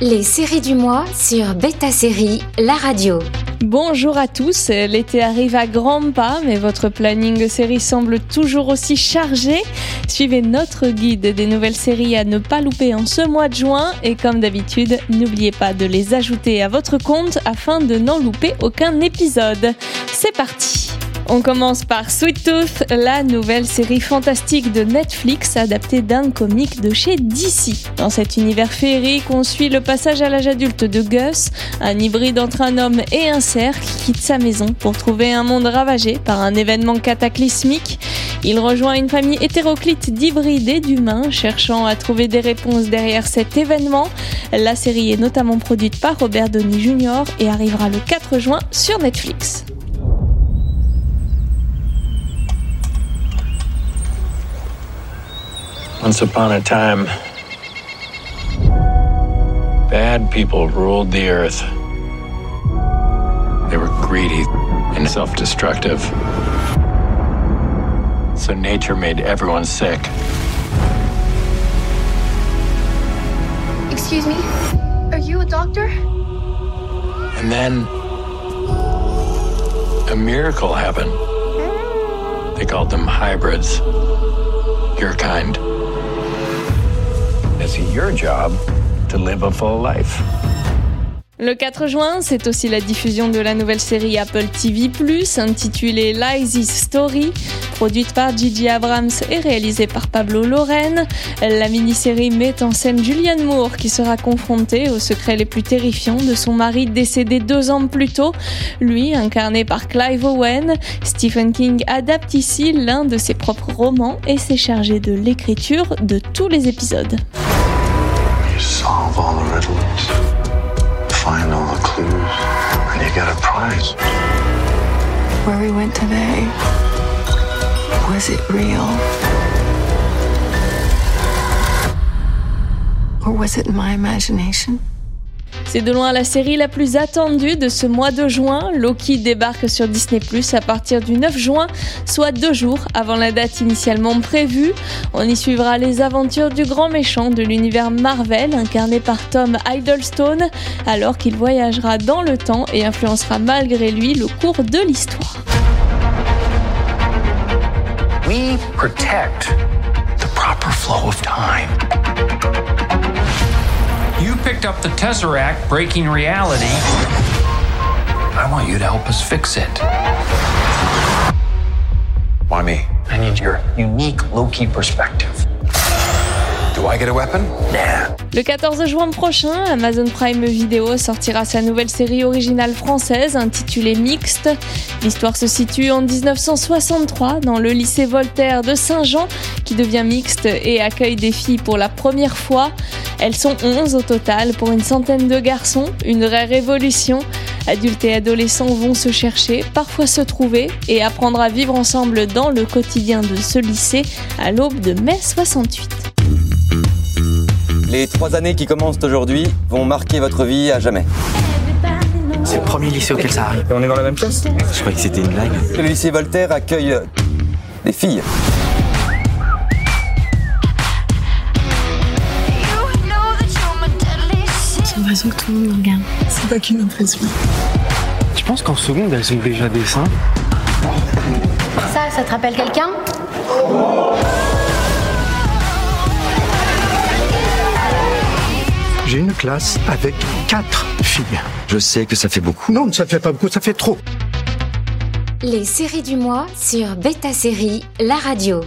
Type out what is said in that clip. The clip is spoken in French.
Les séries du mois sur Beta Série, la radio. Bonjour à tous, l'été arrive à grands pas, mais votre planning de séries semble toujours aussi chargé. Suivez notre guide des nouvelles séries à ne pas louper en ce mois de juin et comme d'habitude, n'oubliez pas de les ajouter à votre compte afin de n'en louper aucun épisode. C'est parti on commence par Sweet Tooth, la nouvelle série fantastique de Netflix adaptée d'un comic de chez DC. Dans cet univers féerique, on suit le passage à l'âge adulte de Gus, un hybride entre un homme et un cerf qui quitte sa maison pour trouver un monde ravagé par un événement cataclysmique. Il rejoint une famille hétéroclite d'hybrides et d'humains cherchant à trouver des réponses derrière cet événement. La série est notamment produite par Robert Downey Jr. et arrivera le 4 juin sur Netflix. Once upon a time, bad people ruled the earth. They were greedy and self destructive. So nature made everyone sick. Excuse me? Are you a doctor? And then a miracle happened. They called them hybrids. Your kind. Your job to live a full life? Le 4 juin, c'est aussi la diffusion de la nouvelle série Apple TV+, intitulée Lies Story, produite par Gigi Abrams et réalisée par Pablo Loren. La mini-série met en scène Julianne Moore qui sera confrontée aux secrets les plus terrifiants de son mari décédé deux ans plus tôt. Lui, incarné par Clive Owen, Stephen King adapte ici l'un de ses propres romans et s'est chargé de l'écriture de tous les épisodes. Solve all the riddles, find all the clues, and you get a prize. Where we went today, was it real? Or was it my imagination? C'est de loin la série la plus attendue de ce mois de juin. Loki débarque sur Disney Plus à partir du 9 juin, soit deux jours avant la date initialement prévue. On y suivra les aventures du grand méchant de l'univers Marvel, incarné par Tom Hiddleston, alors qu'il voyagera dans le temps et influencera malgré lui le cours de l'histoire. We protect the proper flow of time. You picked up the Tesseract breaking reality. I want you to help us fix it. Why me? I need your unique Loki perspective. Do I get a weapon? Le 14 juin prochain, Amazon Prime Video sortira sa nouvelle série originale française intitulée Mixte. L'histoire se situe en 1963 dans le lycée Voltaire de Saint-Jean qui devient mixte et accueille des filles pour la première fois. Elles sont 11 au total pour une centaine de garçons, une vraie révolution. Adultes et adolescents vont se chercher, parfois se trouver et apprendre à vivre ensemble dans le quotidien de ce lycée à l'aube de mai 68. Les trois années qui commencent aujourd'hui vont marquer votre vie à jamais. C'est le premier lycée auquel ça arrive. on est dans la même classe Je croyais que c'était une blague. Le lycée Voltaire accueille des filles. J'ai l'impression que tout le monde me regarde. C'est pas qu'une impression. Tu penses qu'en seconde, elles ont déjà des seins Ça, ça te rappelle quelqu'un? Classe avec quatre filles. Je sais que ça fait beaucoup. Non, ça fait pas beaucoup, ça fait trop. Les séries du mois sur Beta Série, la radio.